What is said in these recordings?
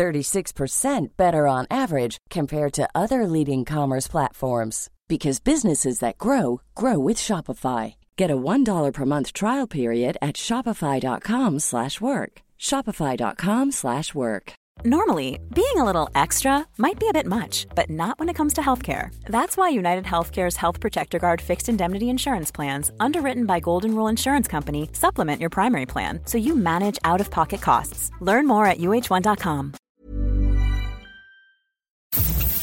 36% better on average compared to other leading commerce platforms because businesses that grow grow with Shopify. Get a $1 per month trial period at shopify.com/work. shopify.com/work. Normally, being a little extra might be a bit much, but not when it comes to healthcare. That's why United Healthcare's Health Protector Guard fixed indemnity insurance plans, underwritten by Golden Rule Insurance Company, supplement your primary plan so you manage out-of-pocket costs. Learn more at uh1.com.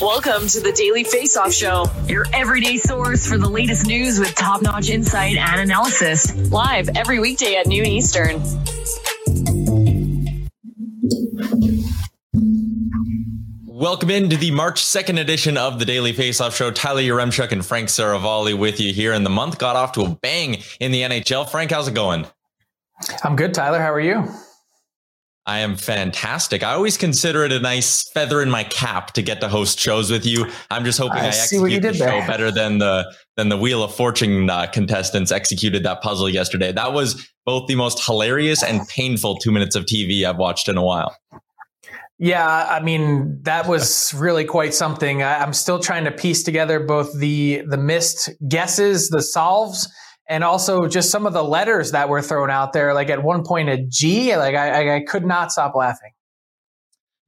Welcome to the Daily Face Off Show, your everyday source for the latest news with top notch insight and analysis. Live every weekday at noon Eastern. Welcome into the March 2nd edition of the Daily Face Off Show. Tyler Yaremchuk and Frank Seravalli with you here. And the month got off to a bang in the NHL. Frank, how's it going? I'm good, Tyler. How are you? I am fantastic. I always consider it a nice feather in my cap to get to host shows with you. I'm just hoping I, I execute the show better than the than the Wheel of Fortune uh, contestants executed that puzzle yesterday. That was both the most hilarious and painful two minutes of TV I've watched in a while. Yeah, I mean that was really quite something. I, I'm still trying to piece together both the the missed guesses, the solves, and also just some of the letters that were thrown out there. Like at one point, a G. Like I, I could not stop laughing.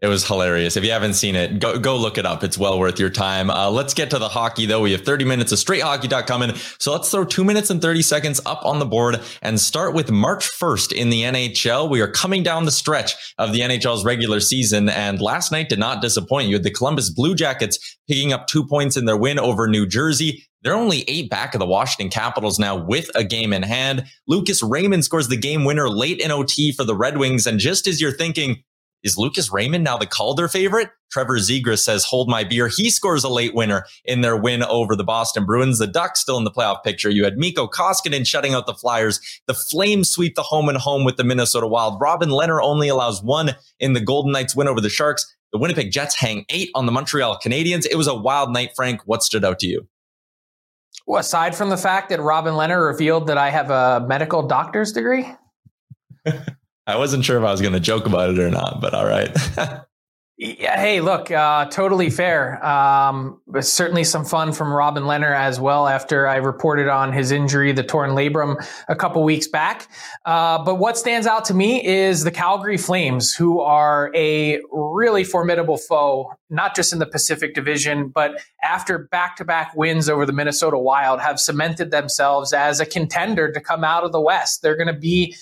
It was hilarious. If you haven't seen it, go go look it up. It's well worth your time. Uh, let's get to the hockey though. We have 30 minutes of straight hockey coming. So let's throw two minutes and 30 seconds up on the board and start with March 1st in the NHL. We are coming down the stretch of the NHL's regular season, and last night did not disappoint. You had the Columbus Blue Jackets picking up two points in their win over New Jersey. They're only eight back of the Washington Capitals now with a game in hand. Lucas Raymond scores the game winner late in OT for the Red Wings. And just as you're thinking, is Lucas Raymond now the Calder favorite? Trevor Zegras says, hold my beer. He scores a late winner in their win over the Boston Bruins. The Ducks still in the playoff picture. You had Mikko Koskinen shutting out the Flyers. The Flames sweep the home and home with the Minnesota Wild. Robin Lehner only allows one in the Golden Knights win over the Sharks. The Winnipeg Jets hang eight on the Montreal Canadiens. It was a wild night, Frank. What stood out to you? Well, aside from the fact that Robin Lehner revealed that I have a medical doctor's degree. I wasn't sure if I was going to joke about it or not, but all right. Yeah, hey, look, uh, totally fair. Um, certainly some fun from Robin Lehner as well after I reported on his injury, the torn labrum, a couple weeks back. Uh, but what stands out to me is the Calgary Flames, who are a really formidable foe, not just in the Pacific Division, but after back to back wins over the Minnesota Wild, have cemented themselves as a contender to come out of the West. They're going to be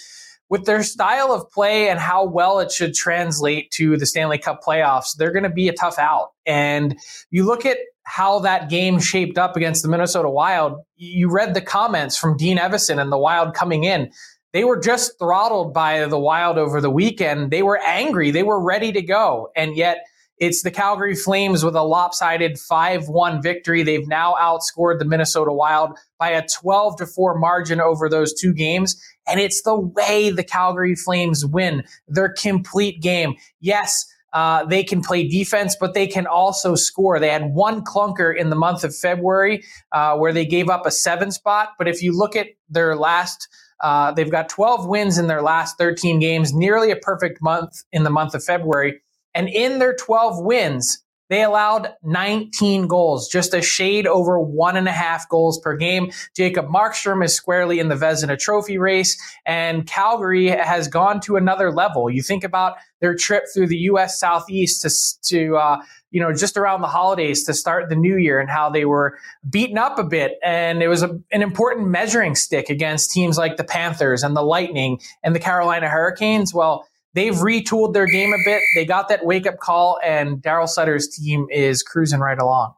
with their style of play and how well it should translate to the Stanley Cup playoffs, they're going to be a tough out. And you look at how that game shaped up against the Minnesota Wild. You read the comments from Dean Evason and the Wild coming in. They were just throttled by the Wild over the weekend. They were angry. They were ready to go. And yet, it's the Calgary Flames with a lopsided 5 1 victory. They've now outscored the Minnesota Wild by a 12 to 4 margin over those two games. And it's the way the Calgary Flames win their complete game. Yes, uh, they can play defense, but they can also score. They had one clunker in the month of February uh, where they gave up a seven spot. But if you look at their last, uh, they've got 12 wins in their last 13 games, nearly a perfect month in the month of February. And in their 12 wins, they allowed 19 goals, just a shade over one and a half goals per game. Jacob Markstrom is squarely in the Vezina Trophy race, and Calgary has gone to another level. You think about their trip through the U.S. Southeast to, to uh, you know, just around the holidays to start the new year and how they were beaten up a bit. And it was a, an important measuring stick against teams like the Panthers and the Lightning and the Carolina Hurricanes. Well, they've mm-hmm. retooled their game a bit. They got that wake up call, and Daryl Sutter's team is cruising right along.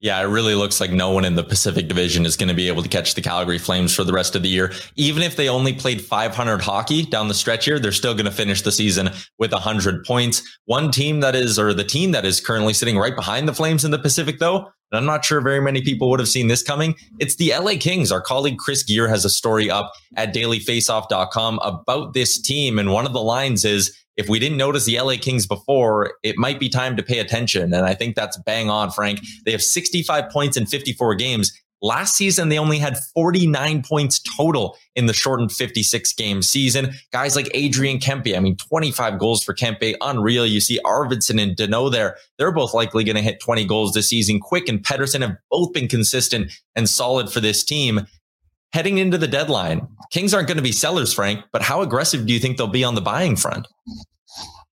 Yeah, it really looks like no one in the Pacific Division is going to be able to catch the Calgary Flames for the rest of the year. Even if they only played 500 hockey down the stretch here, they're still going to finish the season with 100 points. One team that is, or the team that is currently sitting right behind the Flames in the Pacific, though, and I'm not sure very many people would have seen this coming. It's the LA Kings. Our colleague Chris Gear has a story up at dailyfaceoff.com about this team. And one of the lines is, if we didn't notice the LA Kings before, it might be time to pay attention. And I think that's bang on, Frank. They have 65 points in 54 games. Last season, they only had 49 points total in the shortened 56 game season. Guys like Adrian Kempe, I mean, 25 goals for Kempe, unreal. You see Arvidsson and Danault there. They're both likely going to hit 20 goals this season. Quick and Petersen have both been consistent and solid for this team. Heading into the deadline, Kings aren't going to be sellers, Frank, but how aggressive do you think they'll be on the buying front?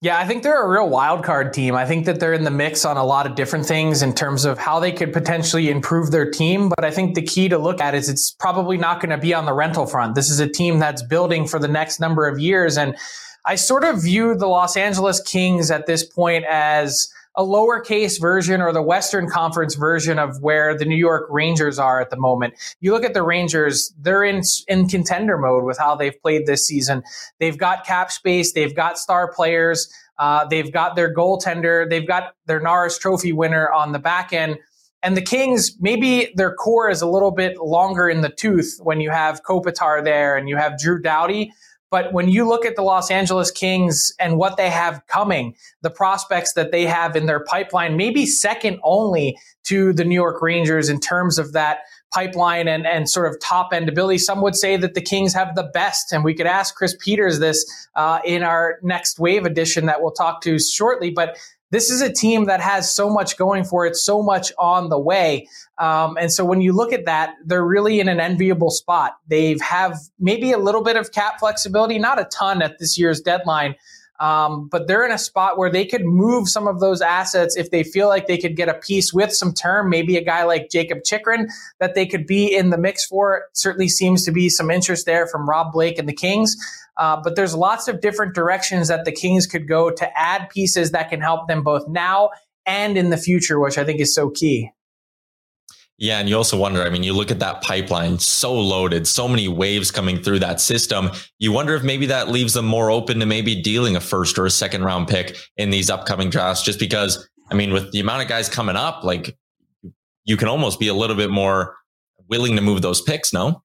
Yeah, I think they're a real wild card team. I think that they're in the mix on a lot of different things in terms of how they could potentially improve their team. But I think the key to look at is it's probably not going to be on the rental front. This is a team that's building for the next number of years. And I sort of view the Los Angeles Kings at this point as a lowercase version or the Western Conference version of where the New York Rangers are at the moment. You look at the Rangers, they're in, in contender mode with how they've played this season. They've got cap space, they've got star players, uh, they've got their goaltender, they've got their Norris Trophy winner on the back end. And the Kings, maybe their core is a little bit longer in the tooth when you have Kopitar there and you have Drew Doughty. But when you look at the Los Angeles Kings and what they have coming, the prospects that they have in their pipeline, maybe second only to the New York Rangers in terms of that pipeline and, and sort of top end ability. Some would say that the Kings have the best, and we could ask Chris Peters this uh, in our next wave edition that we'll talk to shortly. But this is a team that has so much going for it, so much on the way. Um, and so when you look at that, they're really in an enviable spot. They have maybe a little bit of cap flexibility, not a ton at this year's deadline, um, but they're in a spot where they could move some of those assets if they feel like they could get a piece with some term, maybe a guy like Jakob Chychrun that they could be in the mix for. It certainly seems to be some interest there from Rob Blake and the Kings. Uh, but there's lots of different directions that the Kings could go to add pieces that can help them both now and in the future, which I think is so key. Yeah, and you also wonder, I mean, you look at that pipeline, so loaded, so many waves coming through that system. You wonder if maybe that leaves them more open to maybe dealing a first or a second round pick in these upcoming drafts, just because, I mean, with the amount of guys coming up, like you can almost be a little bit more willing to move those picks, no?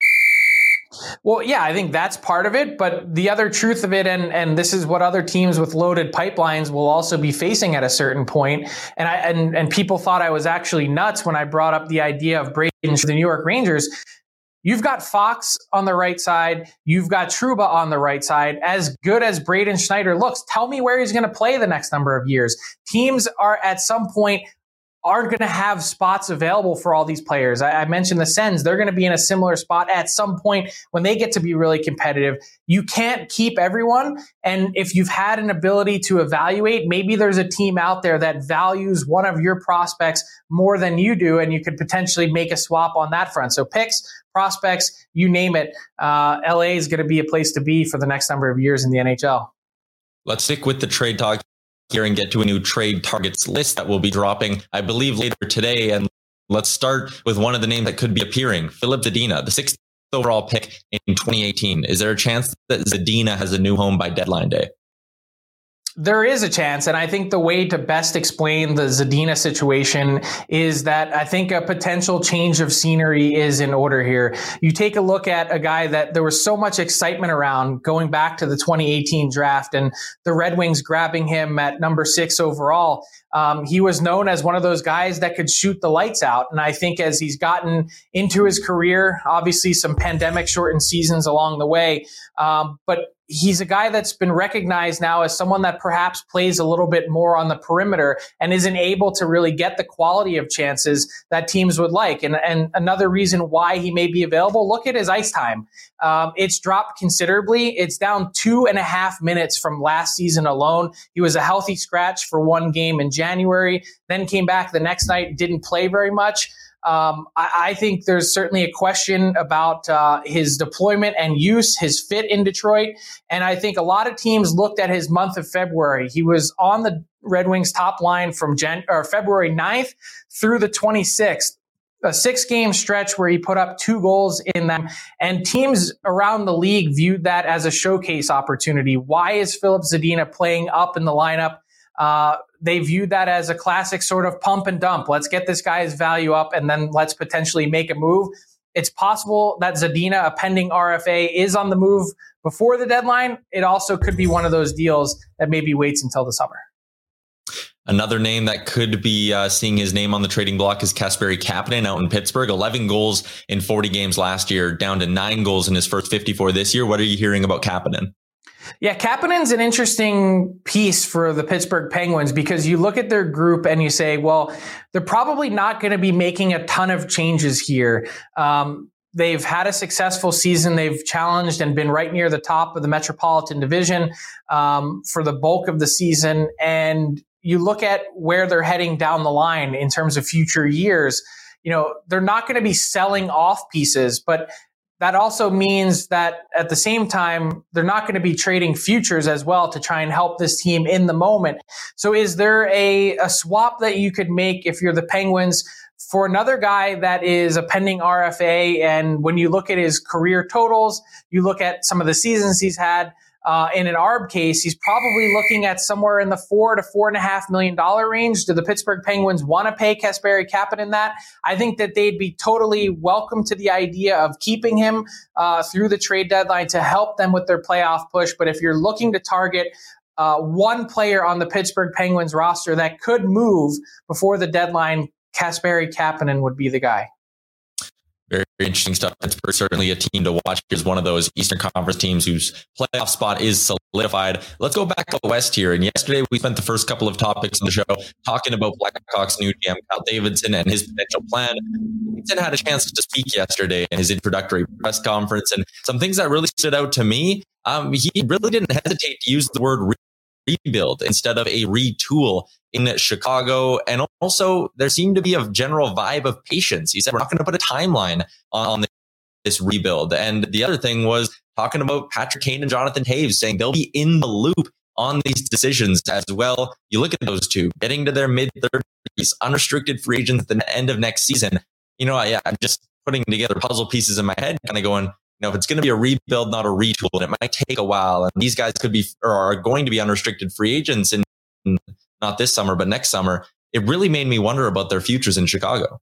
Well, yeah, I think that's part of it. But the other truth of it, and and this is what other teams with loaded pipelines will also be facing at a certain point. And I and and people thought I was actually nuts when I brought up the idea of Braden the New York Rangers. You've got Fox on the right side. You've got Trouba on the right side. As good as Braden Schneider looks, tell me where he's going to play the next number of years. Teams are at some point aren't going to have spots available for all these players. I, I mentioned the Sens; they're going to be in a similar spot at some point when they get to be really competitive. You can't keep everyone, and if you've had an ability to evaluate, maybe there's a team out there that values one of your prospects more than you do, and you could potentially make a swap on that front. So picks, prospects, you name it. Uh, LA is going to be a place to be for the next number of years in the NHL. Let's stick with the trade talk here and get to a new trade targets list that will be dropping, I believe, later today. And let's start with one of the names that could be appearing Filip Zadina, the sixth overall pick in 2018. Is there a chance that Zadina has a new home by deadline day? There is a chance. And I think the way to best explain the Zadina situation is that I think a potential change of scenery is in order here. You take a look at a guy that there was so much excitement around going back to the 2018 draft and the Red Wings grabbing him at number six overall. Um, he was known as one of those guys that could shoot the lights out. And I think as he's gotten into his career, obviously some pandemic shortened seasons along the way, um, but he's a guy that's been recognized now as someone that perhaps plays a little bit more on the perimeter and isn't able to really get the quality of chances that teams would like. And, and another reason why he may be available, look at his ice time. Um, it's dropped considerably. It's down two and a half minutes from last season alone. He was a healthy scratch for one game in January, then came back the next night, didn't play very much. Um, I, I, think there's certainly a question about uh, his deployment and use, his fit in Detroit. And I think a lot of teams looked at his month of February. He was on the Red Wings top line from Jan- or February 9th through the 26th. a six game stretch where he put up two goals in them. And teams around the league viewed that as a showcase opportunity. Why is Filip Zadina playing up in the lineup? Uh, they viewed that as a classic sort of pump and dump. Let's get this guy's value up and then let's potentially make a move. It's possible that Zadina, a pending RFA, is on the move before the deadline. It also could be one of those deals that maybe waits until the summer. Another name that could be uh, seeing his name on the trading block is Kasperi Kapanen out in Pittsburgh. 11 goals in 40 games last year, down to nine goals in his first 54 this year. What are you hearing about Kapanen? Yeah, Kapanen's an interesting piece for the Pittsburgh Penguins because you look at their group and you say, well, they're probably not going to be making a ton of changes here. Um, they've had a successful season. They've challenged and been right near the top of the Metropolitan Division um, for the bulk of the season. And you look at where they're heading down the line in terms of future years, you know, they're not going to be selling off pieces, but that also means that at the same time, they're not going to be trading futures as well to try and help this team in the moment. So is there a, a swap that you could make if you're the Penguins for another guy that is a pending RFA? And when you look at his career totals, you look at some of the seasons he's had, uh, in an ARB case, he's probably looking at somewhere in the four to four and a half million dollar range. Do the Pittsburgh Penguins want to pay Kasperi Kapanen that? I think that they'd be totally welcome to the idea of keeping him uh, through the trade deadline to help them with their playoff push. But if you're looking to target uh, one player on the Pittsburgh Penguins roster that could move before the deadline, Kasperi Kapanen would be the guy very interesting stuff. Pittsburgh certainly a team to watch. Is one of those Eastern Conference teams whose playoff spot is solidified. Let's go back to the West here. And yesterday we spent the first couple of topics on the show talking about Blackhawks new GM Kyle Davidson and his potential plan. Davidson had a chance to speak yesterday in his introductory press conference, and some things that really stood out to me. Um, he really didn't hesitate to use the word rebuild instead of a retool in Chicago. And also, there seemed to be a general vibe of patience. He said, We're not going to put a timeline on this rebuild. And the other thing was talking about Patrick Kane and Jonathan Toews saying they'll be in the loop on these decisions as well. You look at those two getting to their mid 30s, unrestricted free agents at the end of next season. You know, I, I'm just putting together puzzle pieces in my head, kind of going, know, if it's going to be a rebuild, not a retool, and it might take a while, and these guys could be or are going to be unrestricted free agents in not this summer, but next summer, it really made me wonder about their futures in Chicago.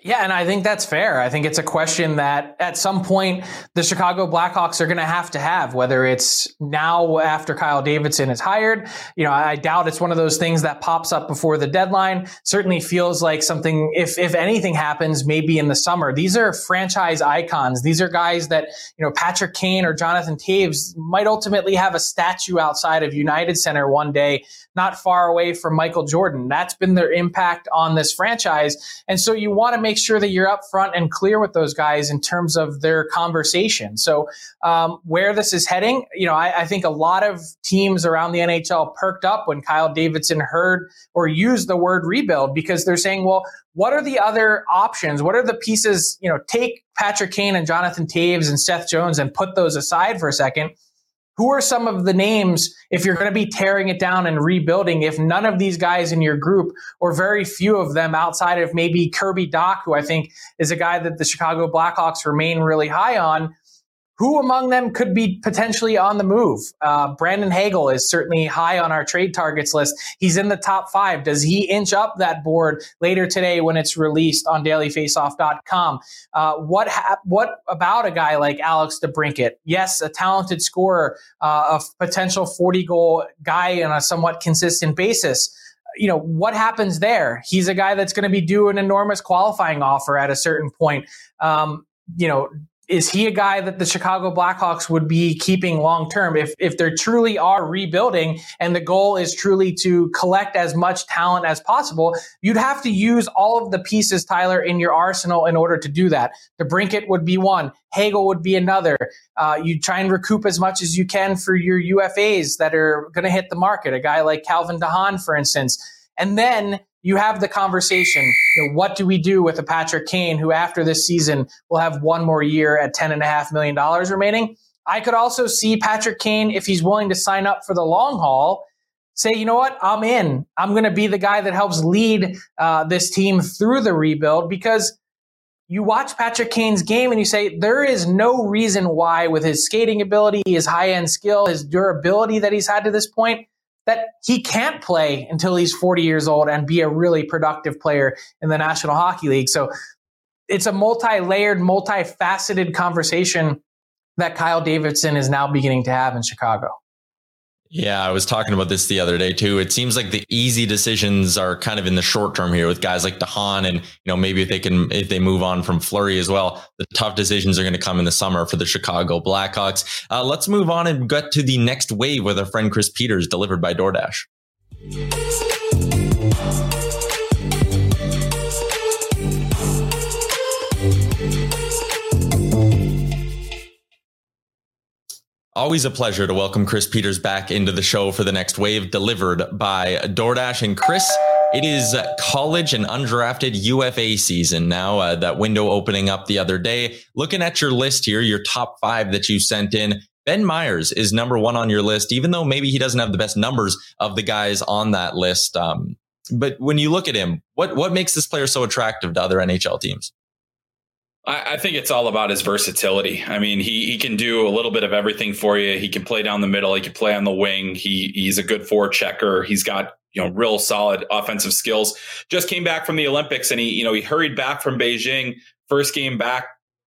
Yeah, and I think that's fair. I think it's a question that at some point the Chicago Blackhawks are going to have to have, whether it's now after Kyle Davidson is hired. You know, I doubt it's one of those things that pops up before the deadline. Certainly feels like something, if, if anything happens, maybe in the summer. These are franchise icons. These are guys that, you know, Patrick Kane or Jonathan Toews might ultimately have a statue outside of United Center one day, not far away from Michael Jordan. That's been their impact on this franchise. And so you want to make sure that you're upfront and clear with those guys in terms of their conversation. So um, where this is heading, you know, I, I, think a lot of teams around the NHL perked up when Kyle Davidson heard or used the word rebuild because they're saying, well, what are the other options? What are the pieces? You know, take Patrick Kane and Jonathan Toews and Seth Jones and put those aside for a second who are some of the names if you're going to be tearing it down and rebuilding if none of these guys in your group or very few of them outside of maybe Kirby Dach who I think is a guy that the Chicago Blackhawks remain really high on who among them could be potentially on the move? Uh, Brandon Hagel is certainly high on our trade targets list. He's in the top five. Does he inch up that board later today when it's released on dailyfaceoff.com? Uh, what ha- what about a guy like Alex DeBrincat? Yes, a talented scorer, uh, a potential 40 goal guy on a somewhat consistent basis you know, what happens there? He's a guy that's going to be due an enormous qualifying offer at a certain point. Um, you know, is he a guy that the Chicago Blackhawks would be keeping long term if if they truly are rebuilding and the goal is truly to collect as much talent as possible? You'd have to use all of the pieces, Tyler, in your arsenal in order to do that. DeBrincat would be one. Hagel would be another. Uh, you try and recoup as much as you can for your UFAs that are going to hit the market. A guy like Calvin de Haan, for instance, and then you have the conversation. You know, what do we do with a Patrick Kane who, after this season, will have one more year at ten and a half million dollars remaining? I could also see Patrick Kane if he's willing to sign up for the long haul, say, you know what, I'm in. I'm going to be the guy that helps lead uh, this team through the rebuild because you watch Patrick Kane's game and you say, there is no reason why, with his skating ability, his high end skill, his durability that he's had to this point, that he can't play until he's 40 years old and be a really productive player in the National Hockey League. So it's a multi layered, multifaceted conversation that Kyle Davidson is now beginning to have in Chicago. Yeah, I was talking about this the other day too. It seems like the easy decisions are kind of in the short term here with guys like de Haan and, you know, maybe if they can, if they move on from Fleury as well, the tough decisions are going to come in the summer for the Chicago Blackhawks. Uh, let's move on and get to the next wave with our friend Chris Peters delivered by DoorDash. Always a pleasure to welcome Chris Peters back into the show for the next wave, delivered by DoorDash. And Chris, it is college and undrafted UFA season now. Uh, that window opening up the other day. Looking at your list here, your top five that you sent in. Ben Meyers is number one on your list, even though maybe he doesn't have the best numbers of the guys on that list. Um, but when you look at him, what what makes this player so attractive to other NHL teams? I, I think it's all about his versatility. I mean, he he can do a little bit of everything for you. He can play down the middle. He can play on the wing. He he's a good forechecker. He's got you know real solid offensive skills. Just came back from the Olympics, and he you know he hurried back from Beijing. First game back,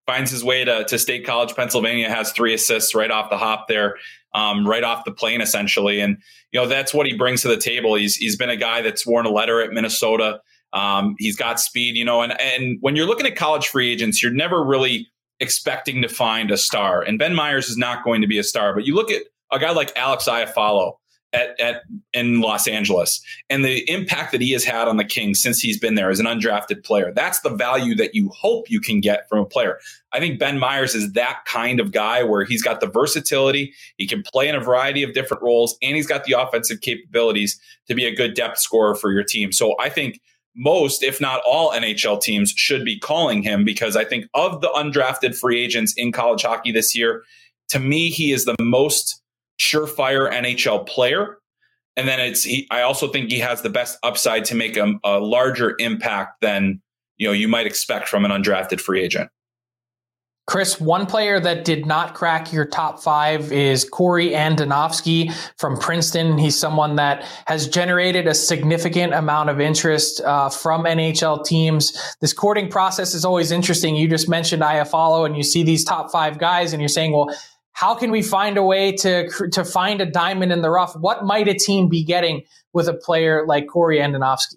finds his way to, to State College, Pennsylvania, has three assists right off the hop there, um, right off the plane, essentially. And, you know, that's what he brings to the table. He's, he's been a guy that's worn a letter at Minnesota. Um, he's got speed, you know, and and when you're looking at college free agents, you're never really expecting to find a star. And Ben Meyers is not going to be a star, but you look at a guy like Alex Iafallo at, at in Los Angeles and the impact that he has had on the Kings since he's been there as an undrafted player. That's the value that you hope you can get from a player. I think Ben Meyers is that kind of guy where he's got the versatility, he can play in a variety of different roles, and he's got the offensive capabilities to be a good depth scorer for your team. So I think most, if not all, NHL teams should be calling him because I think of the undrafted free agents in college hockey this year, to me, he is the most surefire NHL player. And then it's, he, I also think he has the best upside to make a, a larger impact than you know you might expect from an undrafted free agent. Chris, one player that did not crack your top five is Corey Andonovski from Princeton. He's someone that has generated a significant amount of interest uh, from NHL teams. This courting process is always interesting. You just mentioned Iafallo, and you see these top five guys, and you're saying, well, how can we find a way to to find a diamond in the rough? What might a team be getting with a player like Corey Andonovski?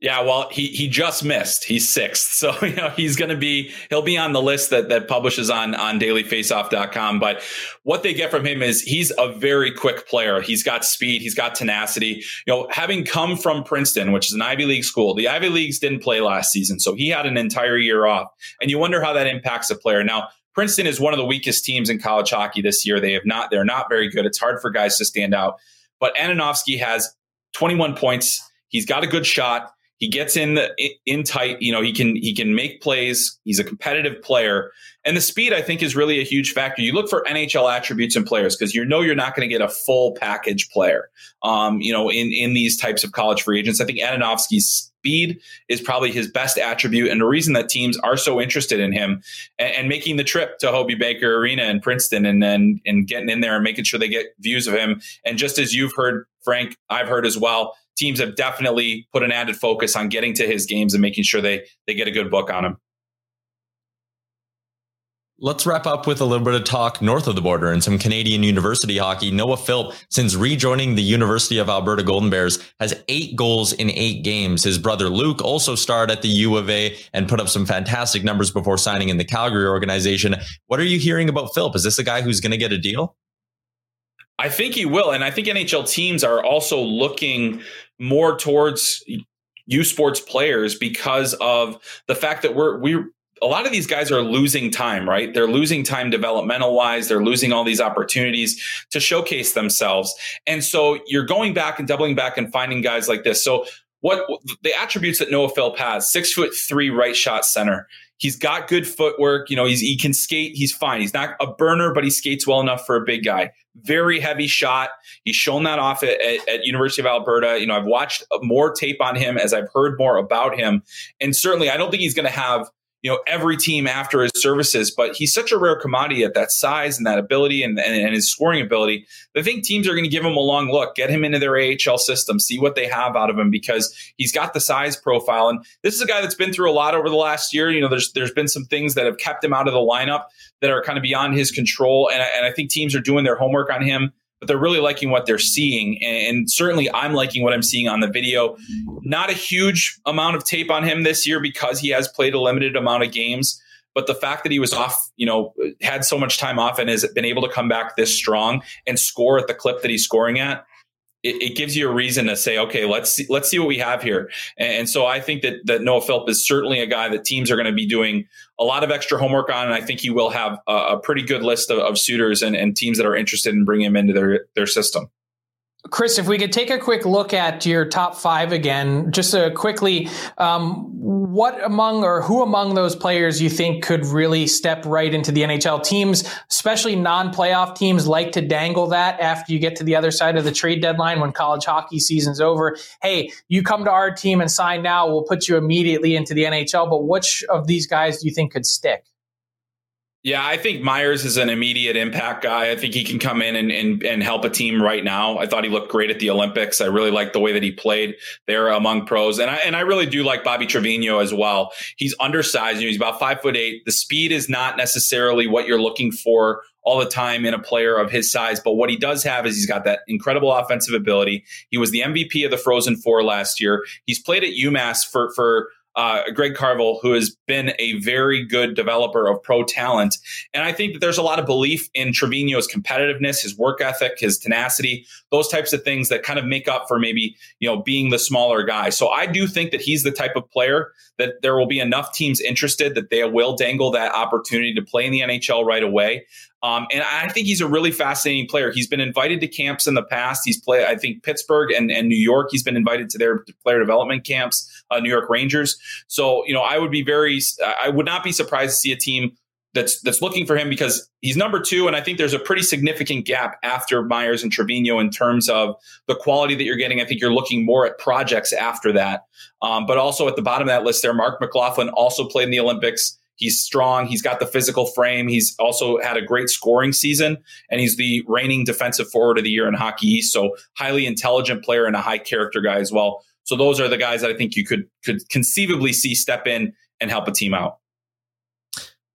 Yeah, well, he he just missed. He's sixth. So, you know, he's going to be he'll be on the list that that publishes on on dailyfaceoff.com, but what they get from him is he's a very quick player. He's got speed, he's got tenacity. You know, having come from Princeton, which is an Ivy League school, the Ivy Leagues didn't play last season, so he had an entire year off. And you wonder how that impacts a player. Now, Princeton is one of the weakest teams in college hockey this year. They have not they're not very good. It's hard for guys to stand out. But Andonovski has 21 points. He's got a good shot he gets in the, in tight. You know, he can he can make plays. He's a competitive player, and the speed I think is really a huge factor. You look for NHL attributes in players because you know you're not going to get a full package player. Um, you know, in in these types of college free agents, I think Andonovski's speed is probably his best attribute, and the reason that teams are so interested in him and, and making the trip to Hobey Baker Arena in Princeton, and then and getting in there and making sure they get views of him. And just as you've heard, Frank, I've heard as well teams have definitely put an added focus on getting to his games and making sure they they get a good book on him. Let's wrap up with a little bit of talk north of the border and some Canadian university hockey. Noah Philp, since rejoining the University of Alberta Golden Bears, has eight goals in eight games. His brother Luke also starred at the U of A and put up some fantastic numbers before signing in the Calgary organization. What are you hearing about Philp? Is this a guy who's going to get a deal? I think he will. And I think NHL teams are also looking more towards U Sports players because of the fact that we're we a lot of these guys are losing time, right? They're losing time developmental wise. They're losing all these opportunities to showcase themselves. And so you're going back and doubling back and finding guys like this. So what the attributes that Noah Philp has, six foot three right shot center. He's got good footwork. You know, he's, he can skate. He's fine. He's not a burner, but he skates well enough for a big guy. Very heavy shot. He's shown that off at, at, at University of Alberta. You know, I've watched more tape on him as I've heard more about him. And certainly, I don't think he's going to have you know every team after his services but he's such a rare commodity at that size and that ability and, and, and his scoring ability. I think teams are going to give him a long look get him into their ahl system see what they have out of him because he's got the size profile. And this is a guy that's been through a lot over the last year. You know there's there's been some things that have kept him out of the lineup that are kind of beyond his control. And, and i think teams are doing their homework on him but they're really liking what they're seeing. And certainly I'm liking what I'm seeing on the video. Not a huge amount of tape on him this year because he has played a limited amount of games. But the fact that he was off, you know, had so much time off and has been able to come back this strong and score at the clip that he's scoring at, it, it, gives you a reason to say, okay, let's see, let's see what we have here. And, and, so I think that that Noah Philp is certainly a guy that teams are going to be doing a lot of extra homework on, and I think he will have a, a pretty good list of, of suitors and, and, teams that are interested in bringing him into their their system. Chris, if we could take a quick look at your top five again, just uh, quickly, um, what among or who among those players you think could really step right into the NHL teams, especially non-playoff teams, like to dangle that after you get to the other side of the trade deadline when college hockey season's over. Hey, you come to our team and sign now, we'll put you immediately into the NHL. But which of these guys do you think could stick? Yeah, I think Meyers is an immediate impact guy. I think he can come in and, and, and help a team right now. I thought he looked great at the Olympics. I really like the way that he played there among pros. And I and I really do like Bobby Trivigno as well. He's undersized. He's about five foot eight. The speed is not necessarily what you're looking for all the time in a player of his size. But what he does have is he's got that incredible offensive ability. He was the MVP of the Frozen Four last year. He's played at UMass for for uh, Greg Carvel, who has been a very good developer of pro talent. And I think that there's a lot of belief in Trivigno's competitiveness, his work ethic, his tenacity, those types of things that kind of make up for maybe, you know, being the smaller guy. So I do think that he's the type of player that there will be enough teams interested that they will dangle that opportunity to play in the NHL right away. Um, and I think he's a really fascinating player. He's been invited to camps in the past. He's played, I think, Pittsburgh and, and New York. He's been invited to their player development camps, uh, New York Rangers. So, you know, I would be very, I would not be surprised to see a team that's that's looking for him because he's number two, and I think there's a pretty significant gap after Meyers and Trivigno in terms of the quality that you're getting. I think you're looking more at projects after that, um, but also at the bottom of that list there, Marc McLaughlin also played in the Olympics. He's strong. He's got the physical frame. He's also had a great scoring season, and he's the reigning defensive forward of the year in Hockey East. So highly intelligent player and a high character guy as well. So those are the guys that I think you could could conceivably see step in and help a team out.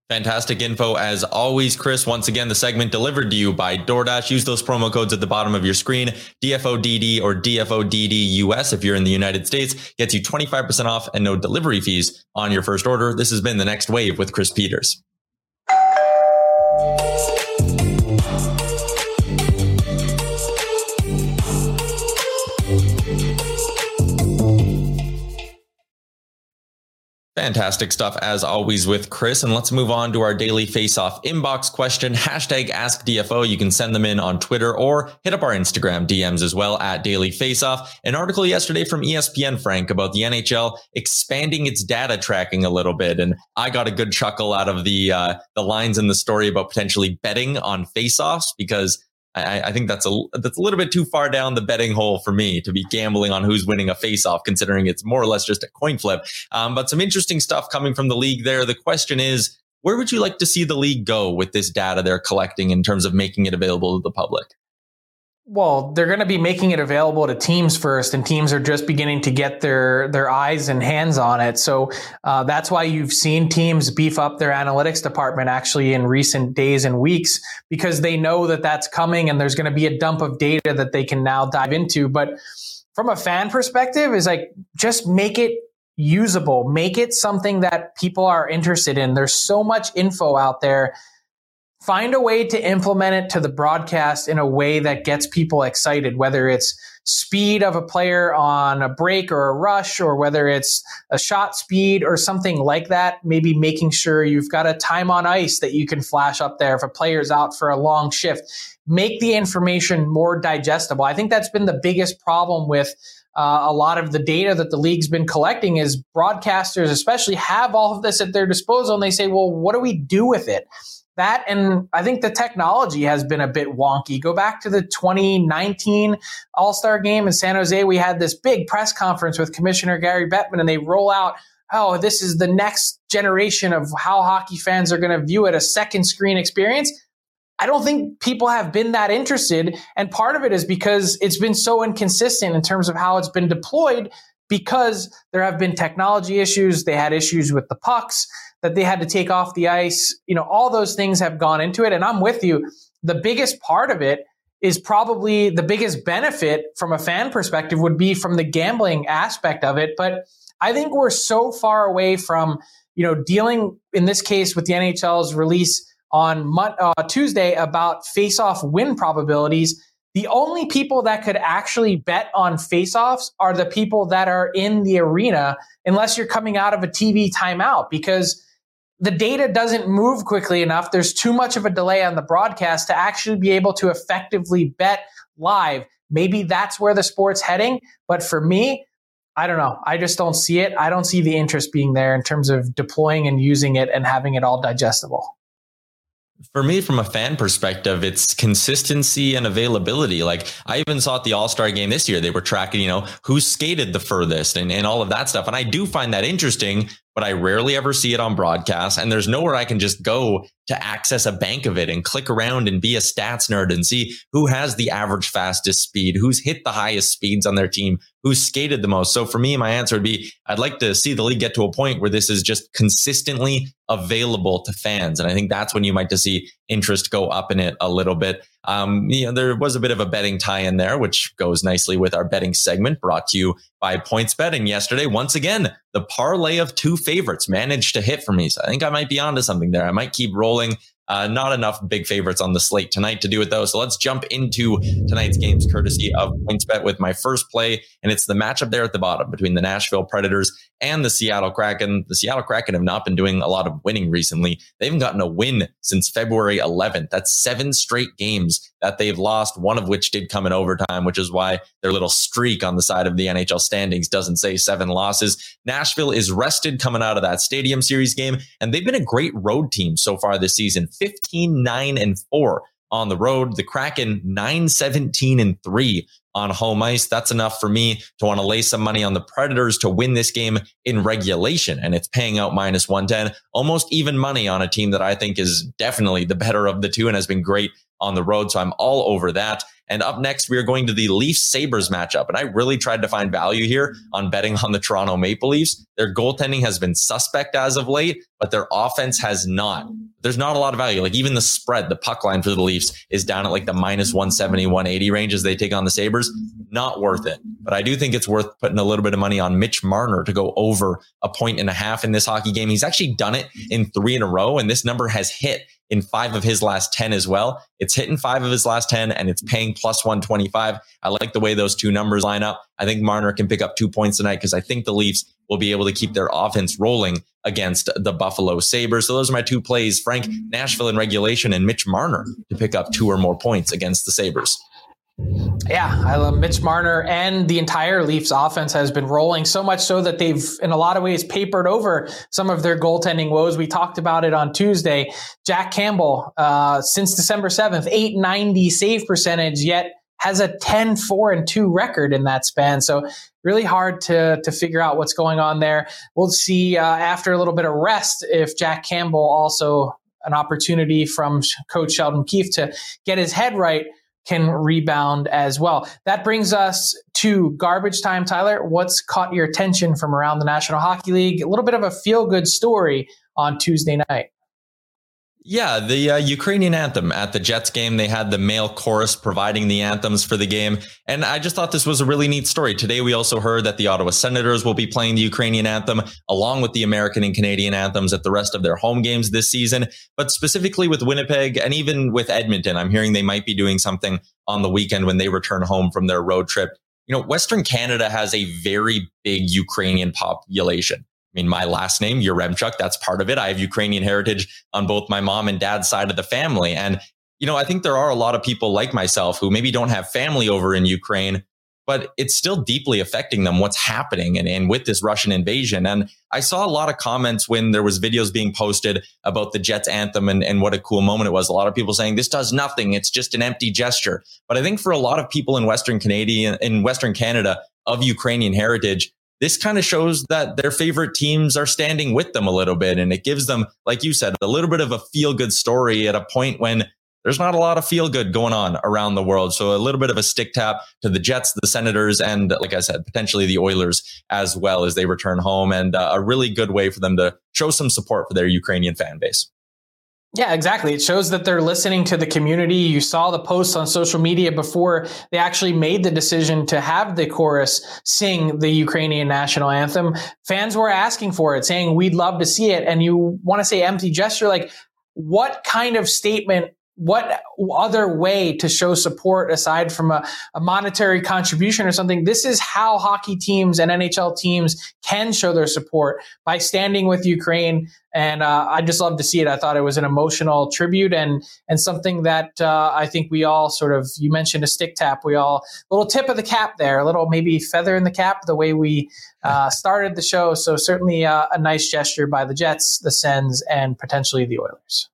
Fantastic info as always, Chris. Once again, the segment delivered to you by DoorDash. Use those promo codes at the bottom of your screen. DFODD or DFODDUS if you're in the United States gets you 25% off and no delivery fees on your first order. This has been the next wave with Chris Peters. Fantastic stuff as always with Chris. And let's move on to our daily face off inbox question. Hashtag ask DFO. You can send them in on Twitter or hit up our Instagram DMs as well at daily face off. An article yesterday from ESPN, Frank, about the NHL expanding its data tracking a little bit. And I got a good chuckle out of the, uh, the lines in the story about potentially betting on face offs because I, I, think that's a that's a little bit too far down the betting hole for me to be gambling on who's winning a face-off, considering it's more or less just a coin flip. Um, but some interesting stuff coming from the league there. The question is, where would you like to see the league go with this data they're collecting in terms of making it available to the public? Well, they're going to be making it available to teams first, and teams are just beginning to get their their eyes and hands on it. So uh, that's why you've seen teams beef up their analytics department actually in recent days and weeks because they know that that's coming, and there's going to be a dump of data that they can now dive into. But from a fan perspective, is like just make it usable, make it something that people are interested in. There's so much info out there find a way to implement it to the broadcast in a way that gets people excited, whether it's speed of a player on a break or a rush, or whether it's a shot speed or something like that. Maybe making sure you've got a time on ice that you can flash up there if a player's out for a long shift. Make the information more digestible. I think that's been the biggest problem with uh, a lot of the data that the league's been collecting is broadcasters, especially, have all of this at their disposal, and they say, "Well, what do we do with it?" That and I think the technology has been a bit wonky. Go back to the 2019 All Star game in San Jose. We had this big press conference with Commissioner Gary Bettman, and they roll out oh, this is the next generation of how hockey fans are going to view it, a second screen experience. I don't think people have been that interested. And part of it is because it's been so inconsistent in terms of how it's been deployed because there have been technology issues. They had issues with the pucks that they had to take off the ice. You know, all those things have gone into it. And I'm with you. The biggest part of it is probably the biggest benefit from a fan perspective would be from the gambling aspect of it. But I think we're so far away from, you know, dealing in this case with the NHL's release on uh, Tuesday about face-off win probabilities. The only people that could actually bet on face-offs are the people that are in the arena, unless you're coming out of a TV timeout, because the data doesn't move quickly enough. There's too much of a delay on the broadcast to actually be able to effectively bet live. Maybe that's where the sport's heading. But for me, I don't know. I just don't see it. I don't see the interest being there in terms of deploying and using it and having it all digestible. For me, from a fan perspective, it's consistency and availability. Like I even saw at the All Star game this year, they were tracking, you know, who skated the furthest and, and all of that stuff. And I do find that interesting but I rarely ever see it on broadcast. And there's nowhere I can just go to access a bank of it and click around and be a stats nerd and see who has the average fastest speed, who's hit the highest speeds on their team, who's skated the most. So for me, my answer would be I'd like to see the league get to a point where this is just consistently available to fans. And I think that's when you might to see interest go up in it a little bit. Um, you know, there was a bit of a betting tie in there, which goes nicely with our betting segment brought to you by PointsBet. And yesterday, once again, the parlay of two favorites managed to hit for me. So I think I might be onto something there. I might keep rolling. Uh, not enough big favorites on the slate tonight to do it though. So let's jump into tonight's games courtesy of PointsBet with my first play. And it's the matchup there at the bottom between the Nashville Predators and the Seattle Kraken. The Seattle Kraken have not been doing a lot of winning recently. They haven't gotten a win since February 11th. That's seven straight games that they've lost, one of which did come in overtime, which is why their little streak on the side of the NHL standings doesn't say seven losses. Nashville is rested coming out of that stadium series game, and they've been a great road team so far this season 15, 9, and 4 on the road. The Kraken 9, 17, and 3 on home ice. That's enough for me to want to lay some money on the Predators to win this game in regulation. And it's paying out minus 110, almost even money on a team that I think is definitely the better of the two and has been great on the road. So I'm all over that. And up next, we are going to the Leafs Sabres matchup. And I really tried to find value here on betting on the Toronto Maple Leafs. Their goaltending has been suspect as of late, but their offense has not. There's not a lot of value. Like even the spread, the puck line for the Leafs is down at like the minus 170, 180 range as they take on the Sabres. Not worth it. But I do think it's worth putting a little bit of money on Mitch Marner to go over a point and a half in this hockey game. He's actually done it in three in a row, and this number has hit in five of his last 10 as well. It's hitting five of his last 10 and it's paying plus 125. I like the way those two numbers line up. I think Marner can pick up two points tonight because I think the Leafs will be able to keep their offense rolling against the Buffalo Sabres. So those are my two plays, Frank Nashville in regulation and Mitch Marner to pick up two or more points against the Sabres. Yeah, I love Mitch Marner and the entire Leafs offense has been rolling so much so that they've, in a lot of ways, papered over some of their goaltending woes. We talked about it on Tuesday. Jack Campbell, uh, since December 7th, 890 save percentage, yet has a 10 4 and 2 record in that span. So, really hard to, to figure out what's going on there. We'll see uh, after a little bit of rest if Jack Campbell also an opportunity from coach Sheldon Keefe to get his head right can rebound as well. That brings us to garbage time, Tyler. What's caught your attention from around the National Hockey League? A little bit of a feel good story on Tuesday night. Yeah, the uh, Ukrainian anthem at the Jets game, they had the male chorus providing the anthems for the game. And I just thought this was a really neat story. Today, we also heard that the Ottawa Senators will be playing the Ukrainian anthem along with the American and Canadian anthems at the rest of their home games this season. But specifically with Winnipeg and even with Edmonton, I'm hearing they might be doing something on the weekend when they return home from their road trip. You know, Western Canada has a very big Ukrainian population. I mean, my last name, Yaremchuk, that's part of it. I have Ukrainian heritage on both my mom and dad's side of the family. And, you know, I think there are a lot of people like myself who maybe don't have family over in Ukraine, but it's still deeply affecting them what's happening and, and with this Russian invasion. And I saw a lot of comments when there was videos being posted about the Jets anthem and, and what a cool moment it was. A lot of people saying this does nothing. It's just an empty gesture. But I think for a lot of people in Western Canadian, in Western Canada of Ukrainian heritage, this kind of shows that their favorite teams are standing with them a little bit. And it gives them, like you said, a little bit of a feel good story at a point when there's not a lot of feel good going on around the world. So a little bit of a stick tap to the Jets, the Senators, and like I said, potentially the Oilers as well as they return home and uh, a really good way for them to show some support for their Ukrainian fan base. Yeah, exactly. It shows that they're listening to the community. You saw the posts on social media before they actually made the decision to have the chorus sing the Ukrainian national anthem. Fans were asking for it, saying, We'd love to see it. And you want to say empty gesture. Like, what kind of statement what other way to show support aside from a, a, monetary contribution or something? This is how hockey teams and NHL teams can show their support by standing with Ukraine. And uh, I just love to see it. I thought it was an emotional tribute and and something that uh, I think we all sort of. You mentioned a stick tap. We all little tip of the cap there, a little maybe feather in the cap the way we uh, started the show. So certainly uh, a nice gesture by the Jets, the Sens, and potentially the Oilers.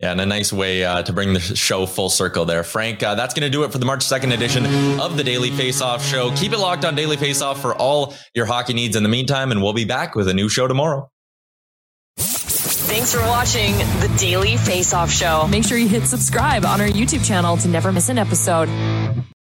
Yeah, and a nice way uh, to bring the show full circle there. Frank, uh, that's going to do it for the March 2nd edition of the Daily Faceoff Show. Keep it locked on Daily Faceoff for all your hockey needs in the meantime, and we'll be back with a new show tomorrow. Thanks for watching the Daily Faceoff Show. Make sure you hit subscribe on our YouTube channel to never miss an episode.